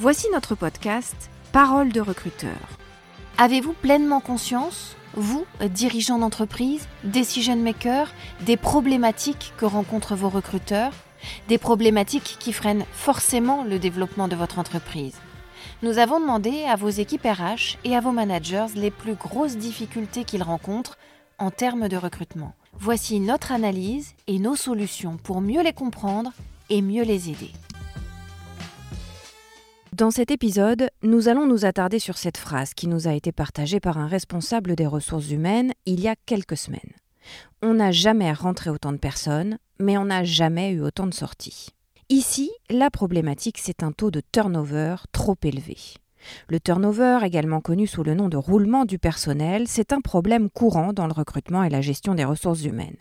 voici notre podcast Parole de recruteur. Avez-vous pleinement conscience, vous, dirigeants d'entreprise, decision makers, des problématiques que rencontrent vos recruteurs des problématiques qui freinent forcément le développement de votre entreprise? Nous avons demandé à vos équipes RH et à vos managers les plus grosses difficultés qu'ils rencontrent en termes de recrutement. Voici notre analyse et nos solutions pour mieux les comprendre et mieux les aider. Dans cet épisode, nous allons nous attarder sur cette phrase qui nous a été partagée par un responsable des ressources humaines il y a quelques semaines. On n'a jamais rentré autant de personnes, mais on n'a jamais eu autant de sorties. Ici, la problématique, c'est un taux de turnover trop élevé. Le turnover, également connu sous le nom de roulement du personnel, c'est un problème courant dans le recrutement et la gestion des ressources humaines.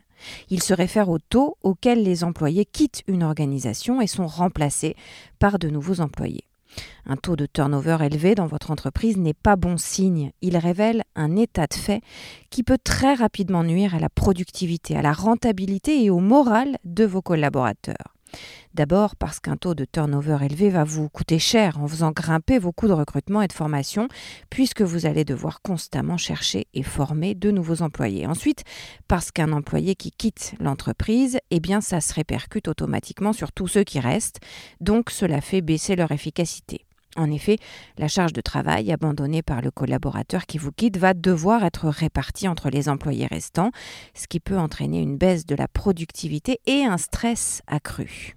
Il se réfère au taux auquel les employés quittent une organisation et sont remplacés par de nouveaux employés. Un taux de turnover élevé dans votre entreprise n'est pas bon signe. Il révèle un état de fait qui peut très rapidement nuire à la productivité, à la rentabilité et au moral de vos collaborateurs. D'abord parce qu'un taux de turnover élevé va vous coûter cher en faisant grimper vos coûts de recrutement et de formation, puisque vous allez devoir constamment chercher et former de nouveaux employés. Ensuite, parce qu'un employé qui quitte l'entreprise, eh bien ça se répercute automatiquement sur tous ceux qui restent, donc cela fait baisser leur efficacité. En effet, la charge de travail abandonnée par le collaborateur qui vous quitte va devoir être répartie entre les employés restants, ce qui peut entraîner une baisse de la productivité et un stress accru.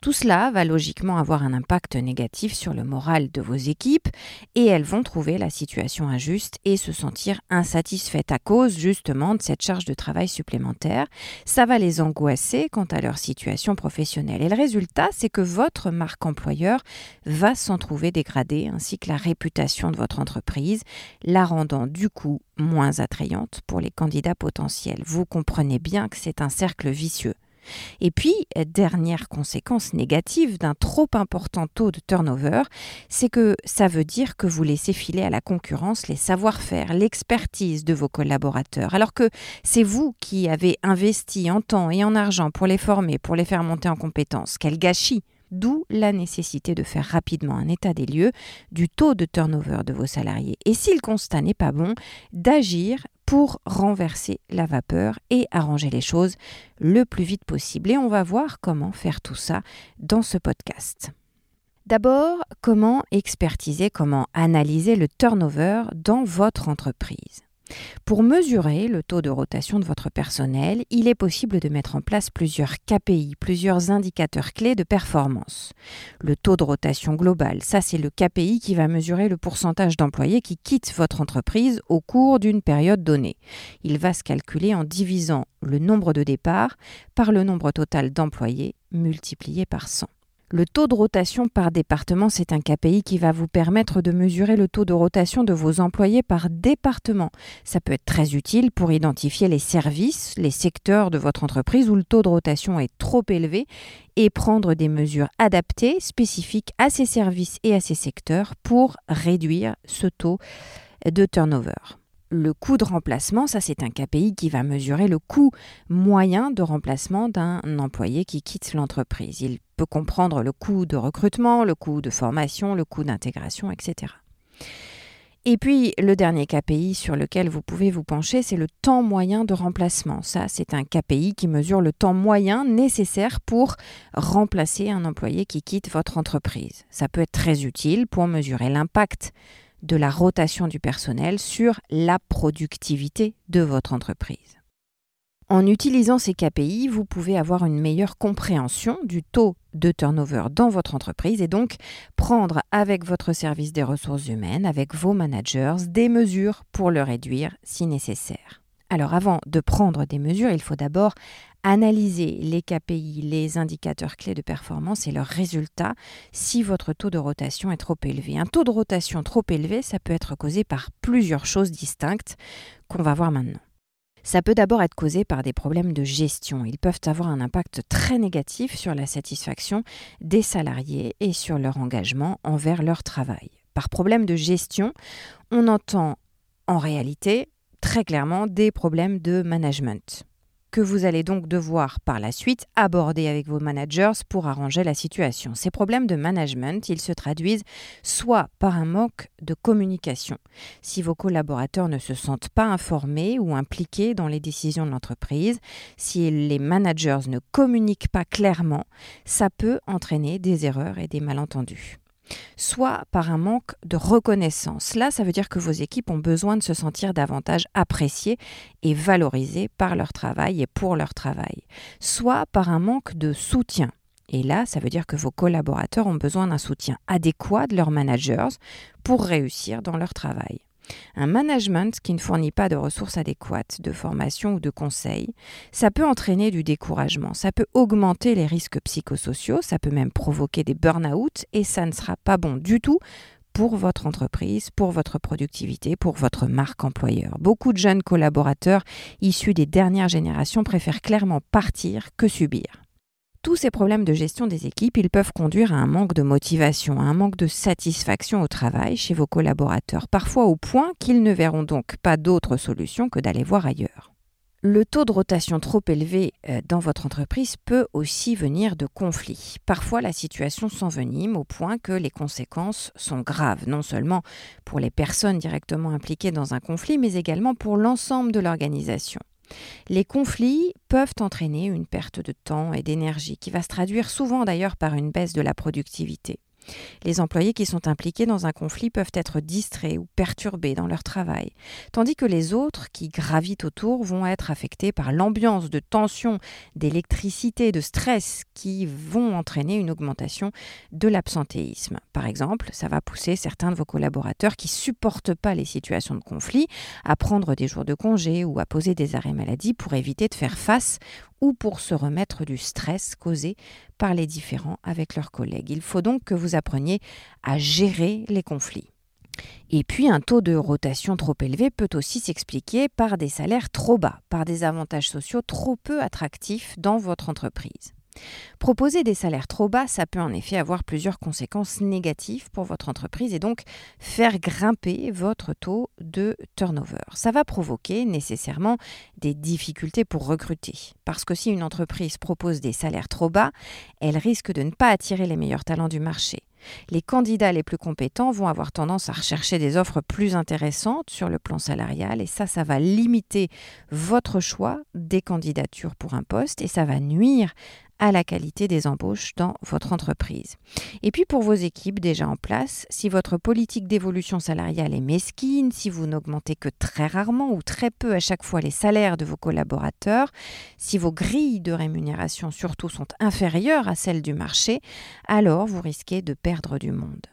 Tout cela va logiquement avoir un impact négatif sur le moral de vos équipes et elles vont trouver la situation injuste et se sentir insatisfaites à cause justement de cette charge de travail supplémentaire. Ça va les angoisser quant à leur situation professionnelle. Et le résultat, c'est que votre marque employeur va s'en trouver dégradée ainsi que la réputation de votre entreprise, la rendant du coup moins attrayante pour les candidats potentiels. Vous comprenez bien que c'est un cercle vicieux. Et puis, dernière conséquence négative d'un trop important taux de turnover, c'est que ça veut dire que vous laissez filer à la concurrence les savoir-faire, l'expertise de vos collaborateurs, alors que c'est vous qui avez investi en temps et en argent pour les former, pour les faire monter en compétences. Quel gâchis D'où la nécessité de faire rapidement un état des lieux du taux de turnover de vos salariés. Et si le constat n'est pas bon, d'agir pour renverser la vapeur et arranger les choses le plus vite possible. Et on va voir comment faire tout ça dans ce podcast. D'abord, comment expertiser, comment analyser le turnover dans votre entreprise? Pour mesurer le taux de rotation de votre personnel, il est possible de mettre en place plusieurs KPI, plusieurs indicateurs clés de performance. Le taux de rotation global, ça c'est le KPI qui va mesurer le pourcentage d'employés qui quittent votre entreprise au cours d'une période donnée. Il va se calculer en divisant le nombre de départs par le nombre total d'employés multiplié par 100. Le taux de rotation par département, c'est un KPI qui va vous permettre de mesurer le taux de rotation de vos employés par département. Ça peut être très utile pour identifier les services, les secteurs de votre entreprise où le taux de rotation est trop élevé et prendre des mesures adaptées, spécifiques à ces services et à ces secteurs pour réduire ce taux de turnover. Le coût de remplacement, ça c'est un KPI qui va mesurer le coût moyen de remplacement d'un employé qui quitte l'entreprise. Il peut comprendre le coût de recrutement, le coût de formation, le coût d'intégration, etc. Et puis le dernier KPI sur lequel vous pouvez vous pencher, c'est le temps moyen de remplacement. Ça, c'est un KPI qui mesure le temps moyen nécessaire pour remplacer un employé qui quitte votre entreprise. Ça peut être très utile pour mesurer l'impact de la rotation du personnel sur la productivité de votre entreprise. En utilisant ces KPI, vous pouvez avoir une meilleure compréhension du taux de turnover dans votre entreprise et donc prendre avec votre service des ressources humaines, avec vos managers, des mesures pour le réduire si nécessaire. Alors avant de prendre des mesures, il faut d'abord analyser les KPI, les indicateurs clés de performance et leurs résultats si votre taux de rotation est trop élevé. Un taux de rotation trop élevé, ça peut être causé par plusieurs choses distinctes qu'on va voir maintenant. Ça peut d'abord être causé par des problèmes de gestion. Ils peuvent avoir un impact très négatif sur la satisfaction des salariés et sur leur engagement envers leur travail. Par problème de gestion, on entend en réalité très clairement des problèmes de management que vous allez donc devoir par la suite aborder avec vos managers pour arranger la situation. Ces problèmes de management, ils se traduisent soit par un manque de communication. Si vos collaborateurs ne se sentent pas informés ou impliqués dans les décisions de l'entreprise, si les managers ne communiquent pas clairement, ça peut entraîner des erreurs et des malentendus soit par un manque de reconnaissance. Là, ça veut dire que vos équipes ont besoin de se sentir davantage appréciées et valorisées par leur travail et pour leur travail. Soit par un manque de soutien. Et là, ça veut dire que vos collaborateurs ont besoin d'un soutien adéquat de leurs managers pour réussir dans leur travail. Un management qui ne fournit pas de ressources adéquates, de formation ou de conseils, ça peut entraîner du découragement, ça peut augmenter les risques psychosociaux, ça peut même provoquer des burn-out et ça ne sera pas bon du tout pour votre entreprise, pour votre productivité, pour votre marque employeur. Beaucoup de jeunes collaborateurs issus des dernières générations préfèrent clairement partir que subir. Tous ces problèmes de gestion des équipes, ils peuvent conduire à un manque de motivation, à un manque de satisfaction au travail chez vos collaborateurs, parfois au point qu'ils ne verront donc pas d'autre solution que d'aller voir ailleurs. Le taux de rotation trop élevé euh, dans votre entreprise peut aussi venir de conflits. Parfois, la situation s'envenime au point que les conséquences sont graves, non seulement pour les personnes directement impliquées dans un conflit, mais également pour l'ensemble de l'organisation. Les conflits peuvent entraîner une perte de temps et d'énergie qui va se traduire souvent d'ailleurs par une baisse de la productivité. Les employés qui sont impliqués dans un conflit peuvent être distraits ou perturbés dans leur travail, tandis que les autres qui gravitent autour vont être affectés par l'ambiance de tension, d'électricité, de stress qui vont entraîner une augmentation de l'absentéisme. Par exemple, ça va pousser certains de vos collaborateurs qui supportent pas les situations de conflit à prendre des jours de congé ou à poser des arrêts maladie pour éviter de faire face ou pour se remettre du stress causé par les différends avec leurs collègues. Il faut donc que vous appreniez à gérer les conflits. Et puis un taux de rotation trop élevé peut aussi s'expliquer par des salaires trop bas, par des avantages sociaux trop peu attractifs dans votre entreprise. Proposer des salaires trop bas, ça peut en effet avoir plusieurs conséquences négatives pour votre entreprise et donc faire grimper votre taux de turnover. Ça va provoquer nécessairement des difficultés pour recruter. Parce que si une entreprise propose des salaires trop bas, elle risque de ne pas attirer les meilleurs talents du marché. Les candidats les plus compétents vont avoir tendance à rechercher des offres plus intéressantes sur le plan salarial et ça, ça va limiter votre choix des candidatures pour un poste et ça va nuire à la qualité des embauches dans votre entreprise. Et puis pour vos équipes déjà en place, si votre politique d'évolution salariale est mesquine, si vous n'augmentez que très rarement ou très peu à chaque fois les salaires de vos collaborateurs, si vos grilles de rémunération surtout sont inférieures à celles du marché, alors vous risquez de perdre du monde.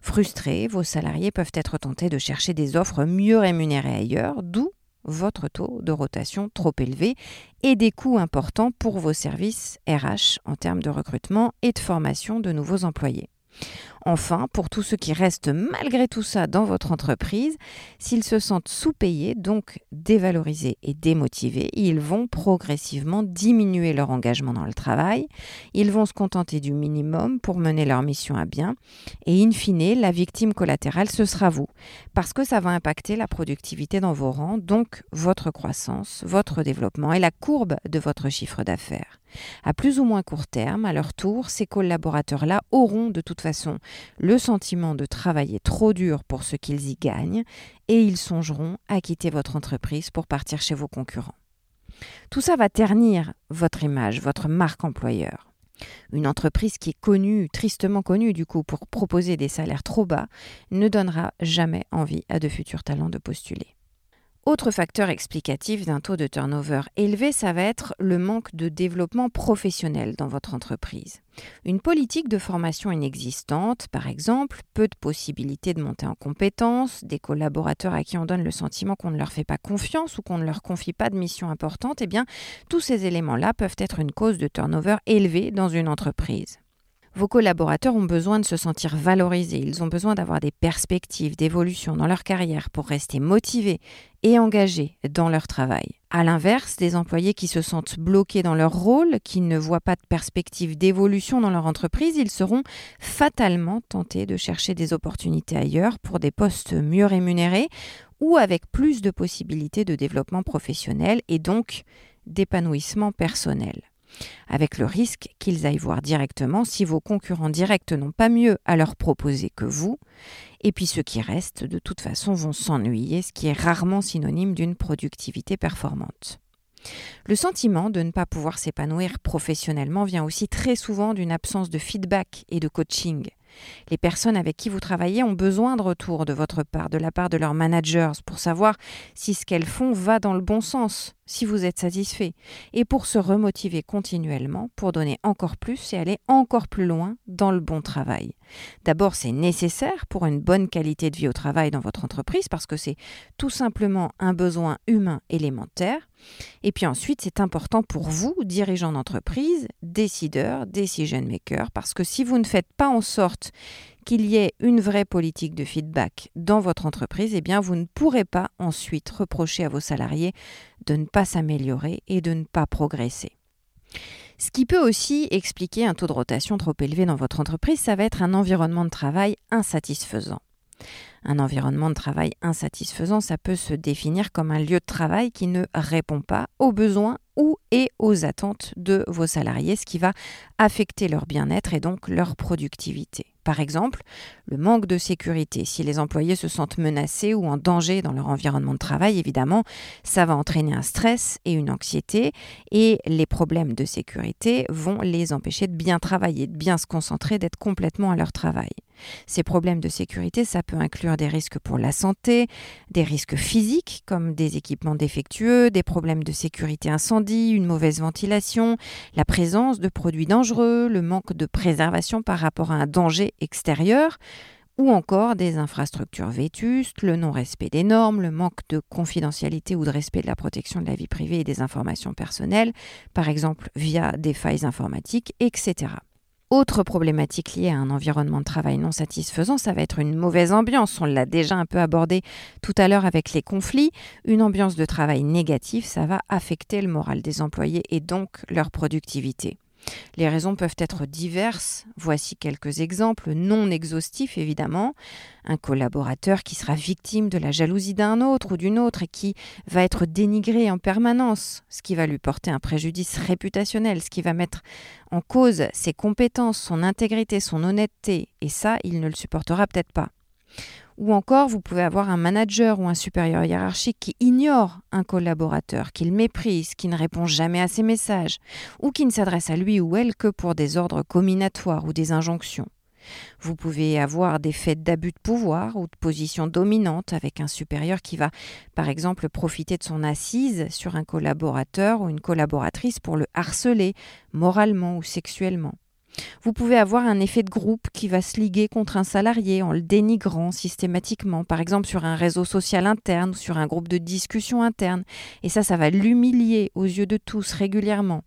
Frustrés, vos salariés peuvent être tentés de chercher des offres mieux rémunérées ailleurs, d'où votre taux de rotation trop élevé et des coûts importants pour vos services RH en termes de recrutement et de formation de nouveaux employés. Enfin, pour tous ceux qui restent malgré tout ça dans votre entreprise, s'ils se sentent sous-payés, donc dévalorisés et démotivés, ils vont progressivement diminuer leur engagement dans le travail, ils vont se contenter du minimum pour mener leur mission à bien, et in fine, la victime collatérale, ce sera vous, parce que ça va impacter la productivité dans vos rangs, donc votre croissance, votre développement et la courbe de votre chiffre d'affaires. À plus ou moins court terme, à leur tour, ces collaborateurs-là auront de toute façon le sentiment de travailler trop dur pour ce qu'ils y gagnent et ils songeront à quitter votre entreprise pour partir chez vos concurrents. Tout ça va ternir votre image, votre marque employeur. Une entreprise qui est connue, tristement connue du coup, pour proposer des salaires trop bas, ne donnera jamais envie à de futurs talents de postuler. Autre facteur explicatif d'un taux de turnover élevé, ça va être le manque de développement professionnel dans votre entreprise. Une politique de formation inexistante, par exemple, peu de possibilités de monter en compétences, des collaborateurs à qui on donne le sentiment qu'on ne leur fait pas confiance ou qu'on ne leur confie pas de mission importante, eh bien, tous ces éléments-là peuvent être une cause de turnover élevé dans une entreprise. Vos collaborateurs ont besoin de se sentir valorisés, ils ont besoin d'avoir des perspectives d'évolution dans leur carrière pour rester motivés et engagés dans leur travail. A l'inverse, des employés qui se sentent bloqués dans leur rôle, qui ne voient pas de perspective d'évolution dans leur entreprise, ils seront fatalement tentés de chercher des opportunités ailleurs pour des postes mieux rémunérés ou avec plus de possibilités de développement professionnel et donc d'épanouissement personnel avec le risque qu'ils aillent voir directement si vos concurrents directs n'ont pas mieux à leur proposer que vous, et puis ceux qui restent, de toute façon, vont s'ennuyer, ce qui est rarement synonyme d'une productivité performante. Le sentiment de ne pas pouvoir s'épanouir professionnellement vient aussi très souvent d'une absence de feedback et de coaching. Les personnes avec qui vous travaillez ont besoin de retour de votre part, de la part de leurs managers, pour savoir si ce qu'elles font va dans le bon sens, si vous êtes satisfait, et pour se remotiver continuellement, pour donner encore plus et aller encore plus loin dans le bon travail. D'abord, c'est nécessaire pour une bonne qualité de vie au travail dans votre entreprise, parce que c'est tout simplement un besoin humain élémentaire. Et puis ensuite, c'est important pour vous, dirigeants d'entreprise, décideurs, decision makers, parce que si vous ne faites pas en sorte qu'il y ait une vraie politique de feedback dans votre entreprise, eh bien vous ne pourrez pas ensuite reprocher à vos salariés de ne pas s'améliorer et de ne pas progresser. Ce qui peut aussi expliquer un taux de rotation trop élevé dans votre entreprise, ça va être un environnement de travail insatisfaisant. Un environnement de travail insatisfaisant, ça peut se définir comme un lieu de travail qui ne répond pas aux besoins ou et aux attentes de vos salariés, ce qui va affecter leur bien-être et donc leur productivité. Par exemple, le manque de sécurité. Si les employés se sentent menacés ou en danger dans leur environnement de travail, évidemment, ça va entraîner un stress et une anxiété et les problèmes de sécurité vont les empêcher de bien travailler, de bien se concentrer, d'être complètement à leur travail. Ces problèmes de sécurité, ça peut inclure des risques pour la santé, des risques physiques comme des équipements défectueux, des problèmes de sécurité incendie, une mauvaise ventilation, la présence de produits dangereux, le manque de préservation par rapport à un danger extérieur, ou encore des infrastructures vétustes, le non-respect des normes, le manque de confidentialité ou de respect de la protection de la vie privée et des informations personnelles, par exemple via des failles informatiques, etc. Autre problématique liée à un environnement de travail non satisfaisant, ça va être une mauvaise ambiance. On l'a déjà un peu abordé tout à l'heure avec les conflits. Une ambiance de travail négative, ça va affecter le moral des employés et donc leur productivité. Les raisons peuvent être diverses. Voici quelques exemples, non exhaustifs évidemment. Un collaborateur qui sera victime de la jalousie d'un autre ou d'une autre et qui va être dénigré en permanence, ce qui va lui porter un préjudice réputationnel, ce qui va mettre en cause ses compétences, son intégrité, son honnêteté, et ça, il ne le supportera peut-être pas. Ou encore, vous pouvez avoir un manager ou un supérieur hiérarchique qui ignore un collaborateur, qu'il méprise, qui ne répond jamais à ses messages, ou qui ne s'adresse à lui ou elle que pour des ordres combinatoires ou des injonctions. Vous pouvez avoir des faits d'abus de pouvoir ou de position dominante avec un supérieur qui va, par exemple, profiter de son assise sur un collaborateur ou une collaboratrice pour le harceler moralement ou sexuellement. Vous pouvez avoir un effet de groupe qui va se liguer contre un salarié en le dénigrant systématiquement, par exemple sur un réseau social interne ou sur un groupe de discussion interne. Et ça, ça va l'humilier aux yeux de tous régulièrement.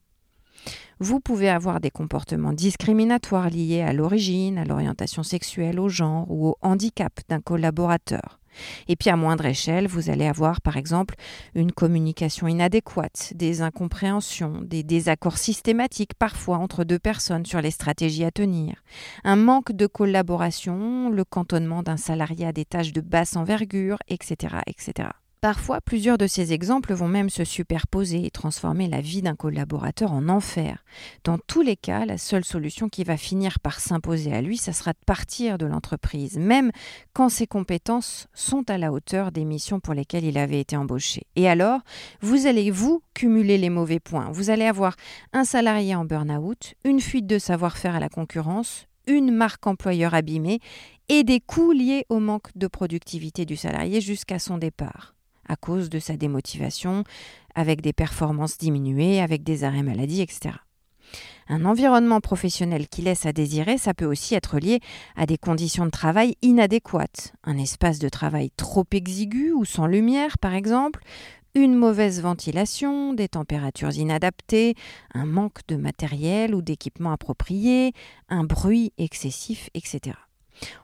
Vous pouvez avoir des comportements discriminatoires liés à l'origine, à l'orientation sexuelle, au genre ou au handicap d'un collaborateur. Et puis à moindre échelle, vous allez avoir par exemple une communication inadéquate, des incompréhensions, des désaccords systématiques parfois entre deux personnes sur les stratégies à tenir, un manque de collaboration, le cantonnement d'un salarié à des tâches de basse envergure, etc. etc. Parfois, plusieurs de ces exemples vont même se superposer et transformer la vie d'un collaborateur en enfer. Dans tous les cas, la seule solution qui va finir par s'imposer à lui, ça sera de partir de l'entreprise, même quand ses compétences sont à la hauteur des missions pour lesquelles il avait été embauché. Et alors, vous allez, vous, cumuler les mauvais points. Vous allez avoir un salarié en burn-out, une fuite de savoir-faire à la concurrence, une marque employeur abîmée et des coûts liés au manque de productivité du salarié jusqu'à son départ. À cause de sa démotivation, avec des performances diminuées, avec des arrêts maladie, etc. Un environnement professionnel qui laisse à désirer, ça peut aussi être lié à des conditions de travail inadéquates. Un espace de travail trop exigu ou sans lumière, par exemple, une mauvaise ventilation, des températures inadaptées, un manque de matériel ou d'équipement approprié, un bruit excessif, etc.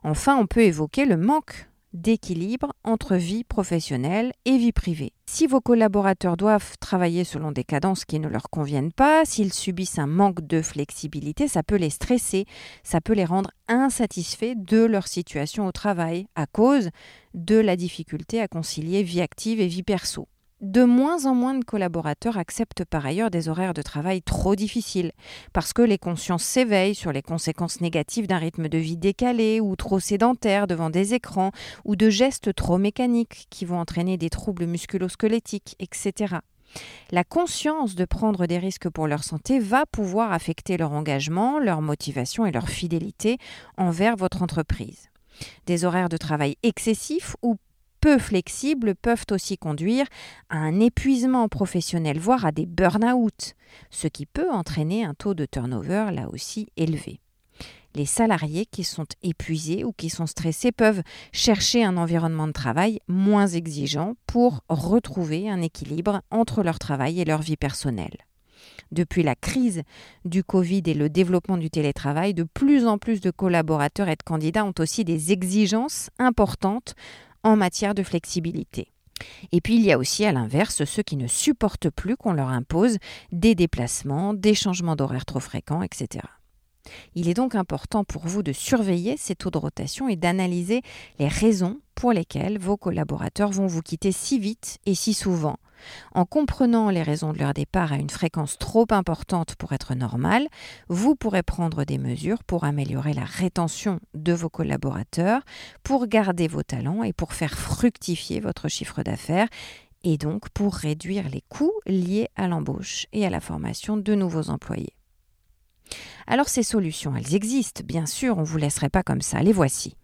Enfin, on peut évoquer le manque d'équilibre entre vie professionnelle et vie privée. Si vos collaborateurs doivent travailler selon des cadences qui ne leur conviennent pas, s'ils subissent un manque de flexibilité, ça peut les stresser, ça peut les rendre insatisfaits de leur situation au travail à cause de la difficulté à concilier vie active et vie perso. De moins en moins de collaborateurs acceptent par ailleurs des horaires de travail trop difficiles, parce que les consciences s'éveillent sur les conséquences négatives d'un rythme de vie décalé ou trop sédentaire devant des écrans, ou de gestes trop mécaniques qui vont entraîner des troubles musculo-squelettiques, etc. La conscience de prendre des risques pour leur santé va pouvoir affecter leur engagement, leur motivation et leur fidélité envers votre entreprise. Des horaires de travail excessifs ou peu flexibles peuvent aussi conduire à un épuisement professionnel, voire à des burn-out, ce qui peut entraîner un taux de turnover là aussi élevé. Les salariés qui sont épuisés ou qui sont stressés peuvent chercher un environnement de travail moins exigeant pour retrouver un équilibre entre leur travail et leur vie personnelle. Depuis la crise du Covid et le développement du télétravail, de plus en plus de collaborateurs et de candidats ont aussi des exigences importantes en matière de flexibilité. Et puis il y a aussi à l'inverse ceux qui ne supportent plus qu'on leur impose des déplacements, des changements d'horaire trop fréquents, etc. Il est donc important pour vous de surveiller ces taux de rotation et d'analyser les raisons pour lesquelles vos collaborateurs vont vous quitter si vite et si souvent. En comprenant les raisons de leur départ à une fréquence trop importante pour être normale, vous pourrez prendre des mesures pour améliorer la rétention de vos collaborateurs, pour garder vos talents et pour faire fructifier votre chiffre d'affaires et donc pour réduire les coûts liés à l'embauche et à la formation de nouveaux employés. Alors ces solutions, elles existent, bien sûr, on ne vous laisserait pas comme ça, les voici.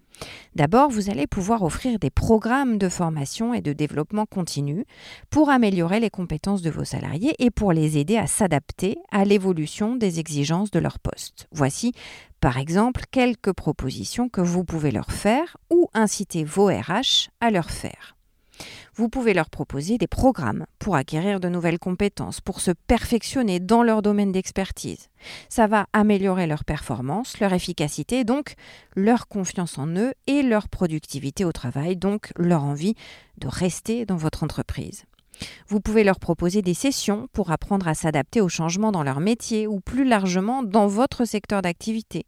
D'abord, vous allez pouvoir offrir des programmes de formation et de développement continu pour améliorer les compétences de vos salariés et pour les aider à s'adapter à l'évolution des exigences de leur poste. Voici par exemple quelques propositions que vous pouvez leur faire ou inciter vos RH à leur faire vous pouvez leur proposer des programmes pour acquérir de nouvelles compétences, pour se perfectionner dans leur domaine d'expertise. Ça va améliorer leur performance, leur efficacité, donc leur confiance en eux et leur productivité au travail, donc leur envie de rester dans votre entreprise. Vous pouvez leur proposer des sessions pour apprendre à s'adapter aux changements dans leur métier ou plus largement dans votre secteur d'activité.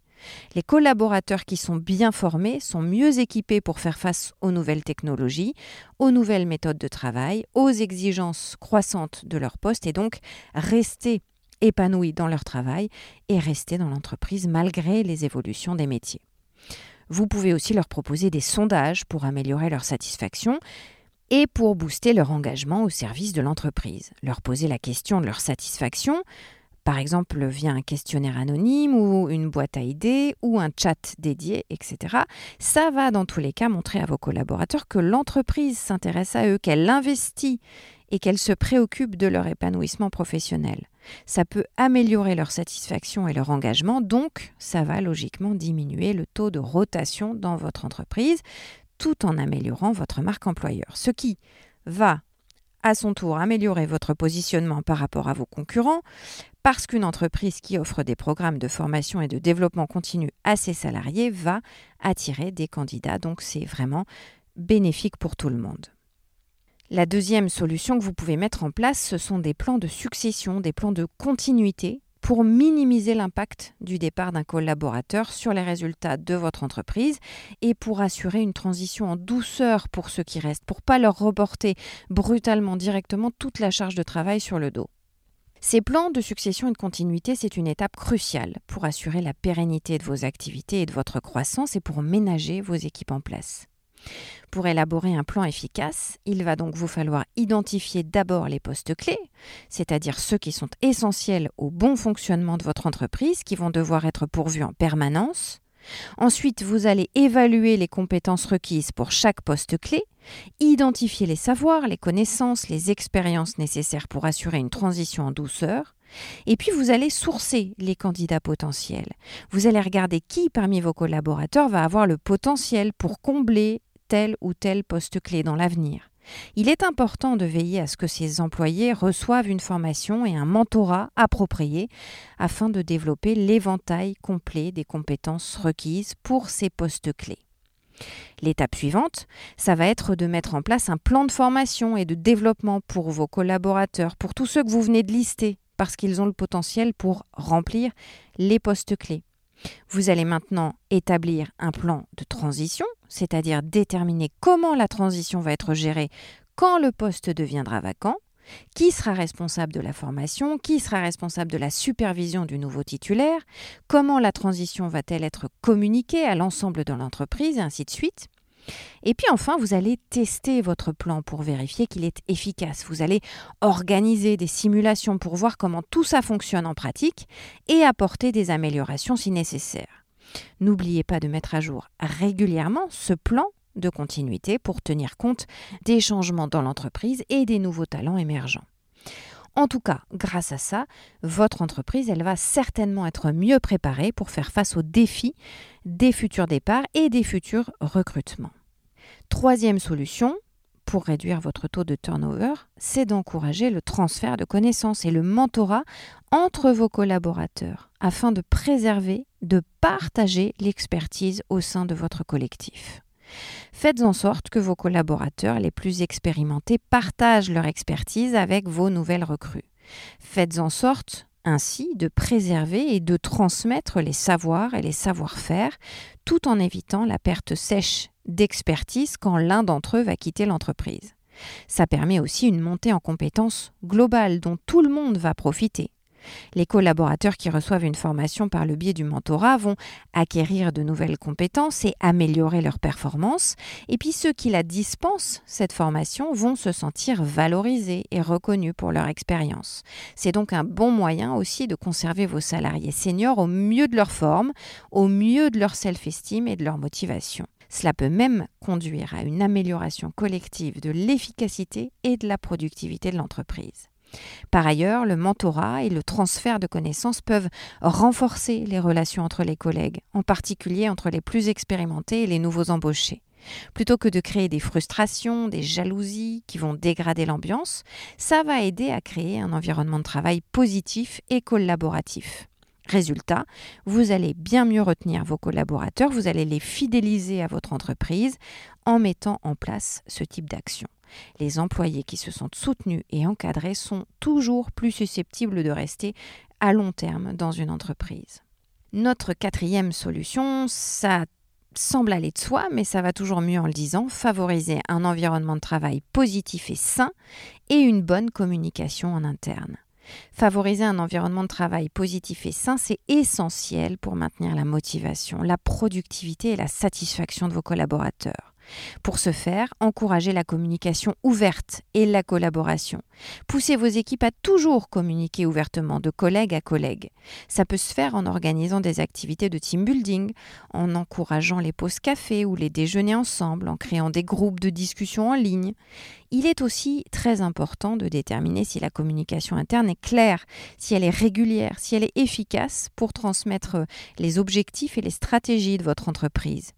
Les collaborateurs qui sont bien formés sont mieux équipés pour faire face aux nouvelles technologies, aux nouvelles méthodes de travail, aux exigences croissantes de leur poste et donc rester épanouis dans leur travail et rester dans l'entreprise malgré les évolutions des métiers. Vous pouvez aussi leur proposer des sondages pour améliorer leur satisfaction et pour booster leur engagement au service de l'entreprise. Leur poser la question de leur satisfaction, par exemple via un questionnaire anonyme ou une boîte à idées ou un chat dédié, etc. Ça va dans tous les cas montrer à vos collaborateurs que l'entreprise s'intéresse à eux, qu'elle investit et qu'elle se préoccupe de leur épanouissement professionnel. Ça peut améliorer leur satisfaction et leur engagement, donc ça va logiquement diminuer le taux de rotation dans votre entreprise tout en améliorant votre marque employeur. Ce qui va à son tour améliorer votre positionnement par rapport à vos concurrents, parce qu'une entreprise qui offre des programmes de formation et de développement continu à ses salariés va attirer des candidats. Donc c'est vraiment bénéfique pour tout le monde. La deuxième solution que vous pouvez mettre en place, ce sont des plans de succession, des plans de continuité pour minimiser l'impact du départ d'un collaborateur sur les résultats de votre entreprise et pour assurer une transition en douceur pour ceux qui restent, pour pas leur reporter brutalement directement toute la charge de travail sur le dos. Ces plans de succession et de continuité, c'est une étape cruciale pour assurer la pérennité de vos activités et de votre croissance et pour ménager vos équipes en place. Pour élaborer un plan efficace, il va donc vous falloir identifier d'abord les postes clés, c'est-à-dire ceux qui sont essentiels au bon fonctionnement de votre entreprise, qui vont devoir être pourvus en permanence. Ensuite, vous allez évaluer les compétences requises pour chaque poste clé, identifier les savoirs, les connaissances, les expériences nécessaires pour assurer une transition en douceur, et puis vous allez sourcer les candidats potentiels. Vous allez regarder qui parmi vos collaborateurs va avoir le potentiel pour combler tel ou tel poste clé dans l'avenir. Il est important de veiller à ce que ces employés reçoivent une formation et un mentorat appropriés afin de développer l'éventail complet des compétences requises pour ces postes clés. L'étape suivante, ça va être de mettre en place un plan de formation et de développement pour vos collaborateurs, pour tous ceux que vous venez de lister, parce qu'ils ont le potentiel pour remplir les postes clés. Vous allez maintenant établir un plan de transition, c'est-à-dire déterminer comment la transition va être gérée quand le poste deviendra vacant, qui sera responsable de la formation, qui sera responsable de la supervision du nouveau titulaire, comment la transition va-t-elle être communiquée à l'ensemble de l'entreprise, et ainsi de suite. Et puis enfin, vous allez tester votre plan pour vérifier qu'il est efficace. Vous allez organiser des simulations pour voir comment tout ça fonctionne en pratique et apporter des améliorations si nécessaire. N'oubliez pas de mettre à jour régulièrement ce plan de continuité pour tenir compte des changements dans l'entreprise et des nouveaux talents émergents. En tout cas, grâce à ça, votre entreprise, elle va certainement être mieux préparée pour faire face aux défis des futurs départs et des futurs recrutements. Troisième solution, pour réduire votre taux de turnover, c'est d'encourager le transfert de connaissances et le mentorat entre vos collaborateurs afin de préserver, de partager l'expertise au sein de votre collectif. Faites en sorte que vos collaborateurs les plus expérimentés partagent leur expertise avec vos nouvelles recrues. Faites en sorte ainsi de préserver et de transmettre les savoirs et les savoir-faire tout en évitant la perte sèche d'expertise quand l'un d'entre eux va quitter l'entreprise. Ça permet aussi une montée en compétences globale dont tout le monde va profiter. Les collaborateurs qui reçoivent une formation par le biais du mentorat vont acquérir de nouvelles compétences et améliorer leurs performances. Et puis ceux qui la dispensent, cette formation, vont se sentir valorisés et reconnus pour leur expérience. C'est donc un bon moyen aussi de conserver vos salariés seniors au mieux de leur forme, au mieux de leur self-esteem et de leur motivation. Cela peut même conduire à une amélioration collective de l'efficacité et de la productivité de l'entreprise. Par ailleurs, le mentorat et le transfert de connaissances peuvent renforcer les relations entre les collègues, en particulier entre les plus expérimentés et les nouveaux embauchés. Plutôt que de créer des frustrations, des jalousies qui vont dégrader l'ambiance, ça va aider à créer un environnement de travail positif et collaboratif. Résultat, vous allez bien mieux retenir vos collaborateurs, vous allez les fidéliser à votre entreprise en mettant en place ce type d'action. Les employés qui se sentent soutenus et encadrés sont toujours plus susceptibles de rester à long terme dans une entreprise. Notre quatrième solution, ça semble aller de soi, mais ça va toujours mieux en le disant, favoriser un environnement de travail positif et sain et une bonne communication en interne. Favoriser un environnement de travail positif et sain, c'est essentiel pour maintenir la motivation, la productivité et la satisfaction de vos collaborateurs. Pour ce faire, encouragez la communication ouverte et la collaboration. Poussez vos équipes à toujours communiquer ouvertement de collègue à collègue. Ça peut se faire en organisant des activités de team building, en encourageant les pauses café ou les déjeuners ensemble, en créant des groupes de discussion en ligne. Il est aussi très important de déterminer si la communication interne est claire, si elle est régulière, si elle est efficace pour transmettre les objectifs et les stratégies de votre entreprise.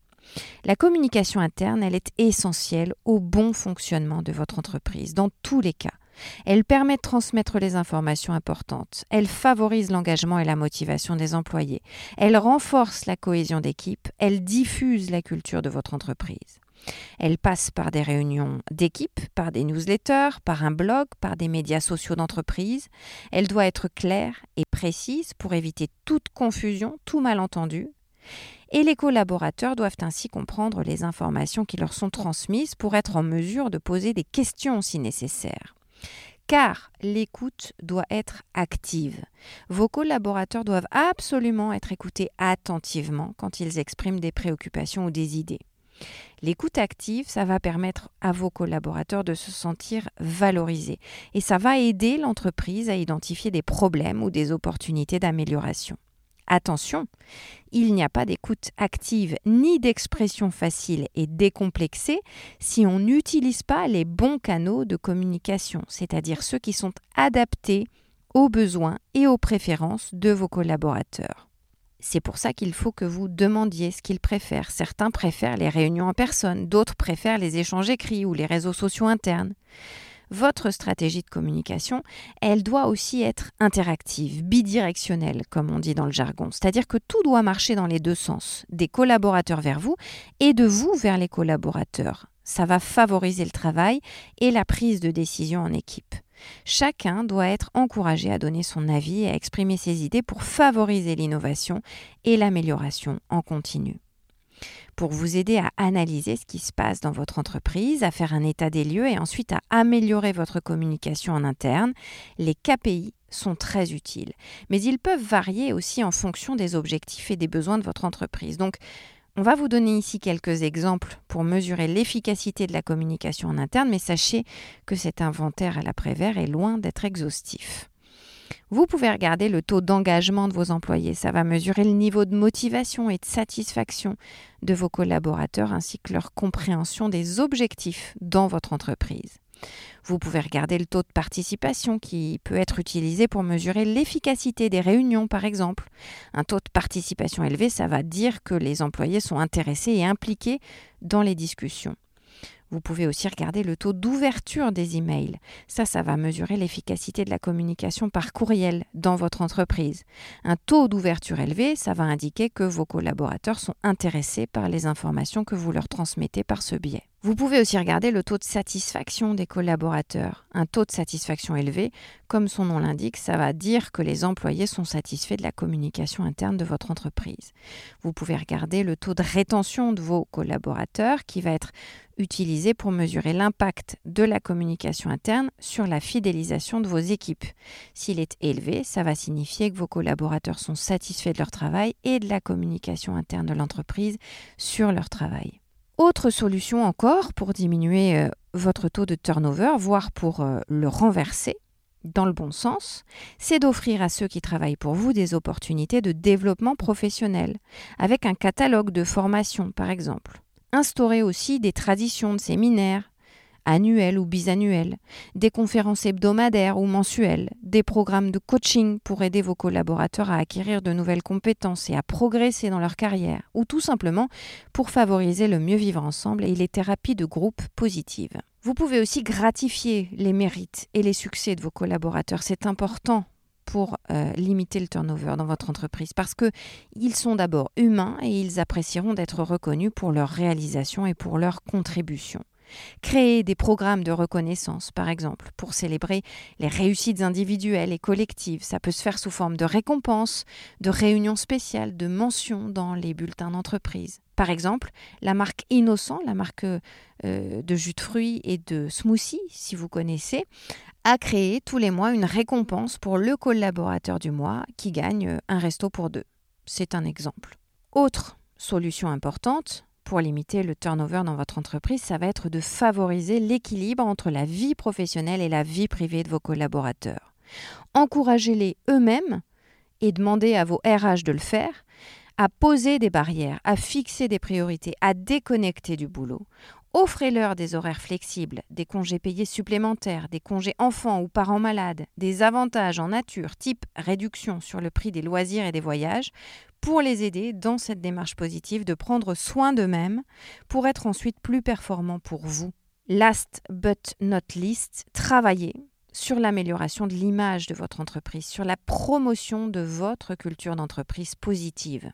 La communication interne, elle est essentielle au bon fonctionnement de votre entreprise, dans tous les cas. Elle permet de transmettre les informations importantes. Elle favorise l'engagement et la motivation des employés. Elle renforce la cohésion d'équipe. Elle diffuse la culture de votre entreprise. Elle passe par des réunions d'équipe, par des newsletters, par un blog, par des médias sociaux d'entreprise. Elle doit être claire et précise pour éviter toute confusion, tout malentendu et les collaborateurs doivent ainsi comprendre les informations qui leur sont transmises pour être en mesure de poser des questions si nécessaire. Car l'écoute doit être active. Vos collaborateurs doivent absolument être écoutés attentivement quand ils expriment des préoccupations ou des idées. L'écoute active, ça va permettre à vos collaborateurs de se sentir valorisés et ça va aider l'entreprise à identifier des problèmes ou des opportunités d'amélioration. Attention, il n'y a pas d'écoute active ni d'expression facile et décomplexée si on n'utilise pas les bons canaux de communication, c'est-à-dire ceux qui sont adaptés aux besoins et aux préférences de vos collaborateurs. C'est pour ça qu'il faut que vous demandiez ce qu'ils préfèrent. Certains préfèrent les réunions en personne, d'autres préfèrent les échanges écrits ou les réseaux sociaux internes votre stratégie de communication, elle doit aussi être interactive, bidirectionnelle, comme on dit dans le jargon. C'est-à-dire que tout doit marcher dans les deux sens, des collaborateurs vers vous et de vous vers les collaborateurs. Ça va favoriser le travail et la prise de décision en équipe. Chacun doit être encouragé à donner son avis et à exprimer ses idées pour favoriser l'innovation et l'amélioration en continu pour vous aider à analyser ce qui se passe dans votre entreprise, à faire un état des lieux et ensuite à améliorer votre communication en interne. Les KPI sont très utiles, mais ils peuvent varier aussi en fonction des objectifs et des besoins de votre entreprise. Donc, on va vous donner ici quelques exemples pour mesurer l'efficacité de la communication en interne, mais sachez que cet inventaire à l'après-vert est loin d'être exhaustif. Vous pouvez regarder le taux d'engagement de vos employés. Ça va mesurer le niveau de motivation et de satisfaction de vos collaborateurs ainsi que leur compréhension des objectifs dans votre entreprise. Vous pouvez regarder le taux de participation qui peut être utilisé pour mesurer l'efficacité des réunions, par exemple. Un taux de participation élevé, ça va dire que les employés sont intéressés et impliqués dans les discussions. Vous pouvez aussi regarder le taux d'ouverture des emails. Ça, ça va mesurer l'efficacité de la communication par courriel dans votre entreprise. Un taux d'ouverture élevé, ça va indiquer que vos collaborateurs sont intéressés par les informations que vous leur transmettez par ce biais. Vous pouvez aussi regarder le taux de satisfaction des collaborateurs. Un taux de satisfaction élevé, comme son nom l'indique, ça va dire que les employés sont satisfaits de la communication interne de votre entreprise. Vous pouvez regarder le taux de rétention de vos collaborateurs qui va être utilisé pour mesurer l'impact de la communication interne sur la fidélisation de vos équipes. S'il est élevé, ça va signifier que vos collaborateurs sont satisfaits de leur travail et de la communication interne de l'entreprise sur leur travail. Autre solution encore pour diminuer euh, votre taux de turnover, voire pour euh, le renverser dans le bon sens, c'est d'offrir à ceux qui travaillent pour vous des opportunités de développement professionnel, avec un catalogue de formation par exemple. Instaurer aussi des traditions de séminaires, annuelles ou bisannuelles, des conférences hebdomadaires ou mensuelles, des programmes de coaching pour aider vos collaborateurs à acquérir de nouvelles compétences et à progresser dans leur carrière, ou tout simplement pour favoriser le mieux vivre ensemble et les thérapies de groupe positives. Vous pouvez aussi gratifier les mérites et les succès de vos collaborateurs. C'est important pour euh, limiter le turnover dans votre entreprise parce que ils sont d'abord humains et ils apprécieront d'être reconnus pour leur réalisation et pour leur contribution. Créer des programmes de reconnaissance, par exemple, pour célébrer les réussites individuelles et collectives. Ça peut se faire sous forme de récompenses, de réunions spéciales, de mentions dans les bulletins d'entreprise. Par exemple, la marque Innocent, la marque euh, de jus de fruits et de smoothie, si vous connaissez, a créé tous les mois une récompense pour le collaborateur du mois qui gagne un resto pour deux. C'est un exemple. Autre solution importante, pour limiter le turnover dans votre entreprise, ça va être de favoriser l'équilibre entre la vie professionnelle et la vie privée de vos collaborateurs. Encouragez-les eux-mêmes et demandez à vos RH de le faire, à poser des barrières, à fixer des priorités, à déconnecter du boulot. Offrez-leur des horaires flexibles, des congés payés supplémentaires, des congés enfants ou parents malades, des avantages en nature type réduction sur le prix des loisirs et des voyages pour les aider dans cette démarche positive de prendre soin d'eux-mêmes pour être ensuite plus performants pour vous. Last but not least, travaillez sur l'amélioration de l'image de votre entreprise, sur la promotion de votre culture d'entreprise positive.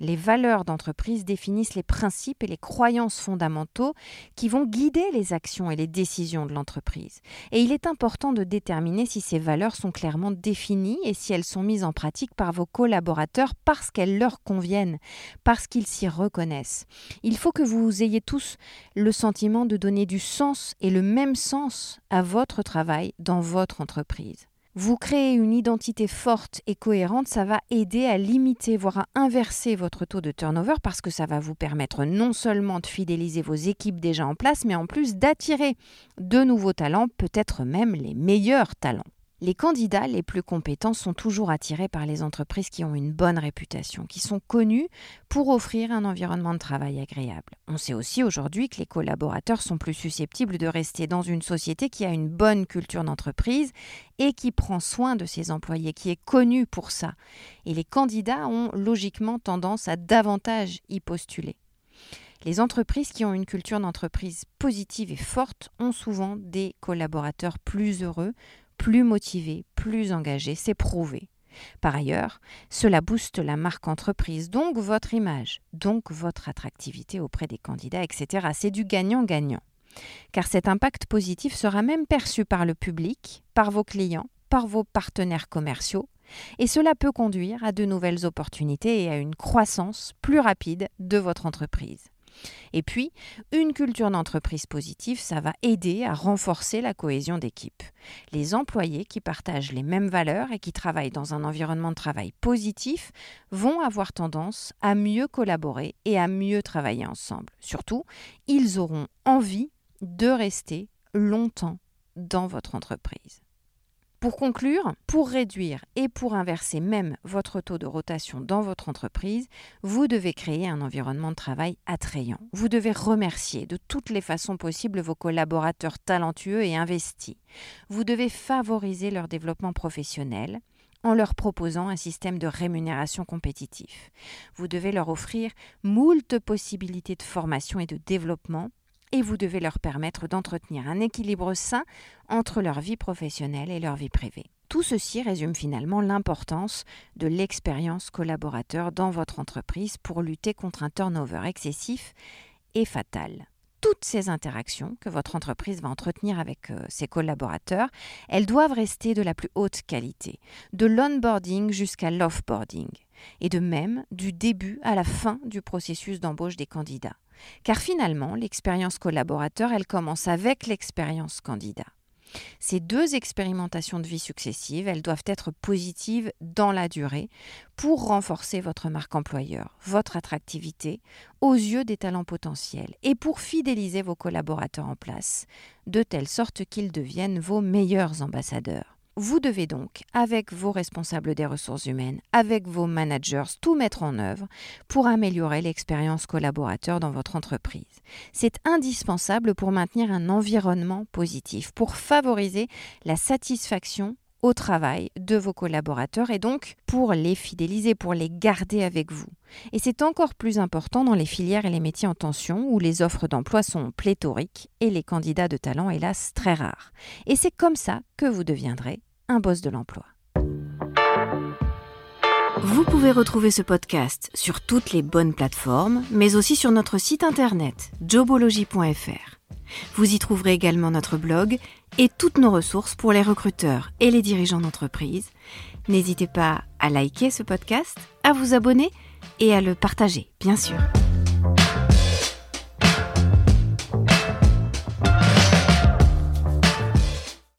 Les valeurs d'entreprise définissent les principes et les croyances fondamentaux qui vont guider les actions et les décisions de l'entreprise. Et il est important de déterminer si ces valeurs sont clairement définies et si elles sont mises en pratique par vos collaborateurs parce qu'elles leur conviennent, parce qu'ils s'y reconnaissent. Il faut que vous ayez tous le sentiment de donner du sens et le même sens à votre travail dans votre entreprise vous créez une identité forte et cohérente, ça va aider à limiter, voire à inverser votre taux de turnover parce que ça va vous permettre non seulement de fidéliser vos équipes déjà en place, mais en plus d'attirer de nouveaux talents, peut-être même les meilleurs talents. Les candidats les plus compétents sont toujours attirés par les entreprises qui ont une bonne réputation, qui sont connues pour offrir un environnement de travail agréable. On sait aussi aujourd'hui que les collaborateurs sont plus susceptibles de rester dans une société qui a une bonne culture d'entreprise et qui prend soin de ses employés, qui est connue pour ça. Et les candidats ont logiquement tendance à davantage y postuler. Les entreprises qui ont une culture d'entreprise positive et forte ont souvent des collaborateurs plus heureux, plus motivé, plus engagé, c'est prouvé. Par ailleurs, cela booste la marque entreprise, donc votre image, donc votre attractivité auprès des candidats, etc. C'est du gagnant-gagnant. Car cet impact positif sera même perçu par le public, par vos clients, par vos partenaires commerciaux, et cela peut conduire à de nouvelles opportunités et à une croissance plus rapide de votre entreprise. Et puis, une culture d'entreprise positive, ça va aider à renforcer la cohésion d'équipe. Les employés qui partagent les mêmes valeurs et qui travaillent dans un environnement de travail positif vont avoir tendance à mieux collaborer et à mieux travailler ensemble. Surtout, ils auront envie de rester longtemps dans votre entreprise. Pour conclure, pour réduire et pour inverser même votre taux de rotation dans votre entreprise, vous devez créer un environnement de travail attrayant. Vous devez remercier de toutes les façons possibles vos collaborateurs talentueux et investis. Vous devez favoriser leur développement professionnel en leur proposant un système de rémunération compétitif. Vous devez leur offrir moult possibilités de formation et de développement et vous devez leur permettre d'entretenir un équilibre sain entre leur vie professionnelle et leur vie privée. Tout ceci résume finalement l'importance de l'expérience collaborateur dans votre entreprise pour lutter contre un turnover excessif et fatal. Toutes ces interactions que votre entreprise va entretenir avec euh, ses collaborateurs, elles doivent rester de la plus haute qualité, de l'onboarding jusqu'à l'offboarding, et de même du début à la fin du processus d'embauche des candidats. Car finalement, l'expérience collaborateur, elle commence avec l'expérience candidat. Ces deux expérimentations de vie successives, elles doivent être positives dans la durée pour renforcer votre marque employeur, votre attractivité aux yeux des talents potentiels et pour fidéliser vos collaborateurs en place, de telle sorte qu'ils deviennent vos meilleurs ambassadeurs. Vous devez donc, avec vos responsables des ressources humaines, avec vos managers, tout mettre en œuvre pour améliorer l'expérience collaborateur dans votre entreprise. C'est indispensable pour maintenir un environnement positif, pour favoriser la satisfaction au travail de vos collaborateurs et donc pour les fidéliser, pour les garder avec vous. Et c'est encore plus important dans les filières et les métiers en tension où les offres d'emploi sont pléthoriques et les candidats de talent, hélas, très rares. Et c'est comme ça que vous deviendrez un boss de l'emploi. Vous pouvez retrouver ce podcast sur toutes les bonnes plateformes, mais aussi sur notre site internet jobology.fr. Vous y trouverez également notre blog et toutes nos ressources pour les recruteurs et les dirigeants d'entreprise. N'hésitez pas à liker ce podcast, à vous abonner et à le partager, bien sûr.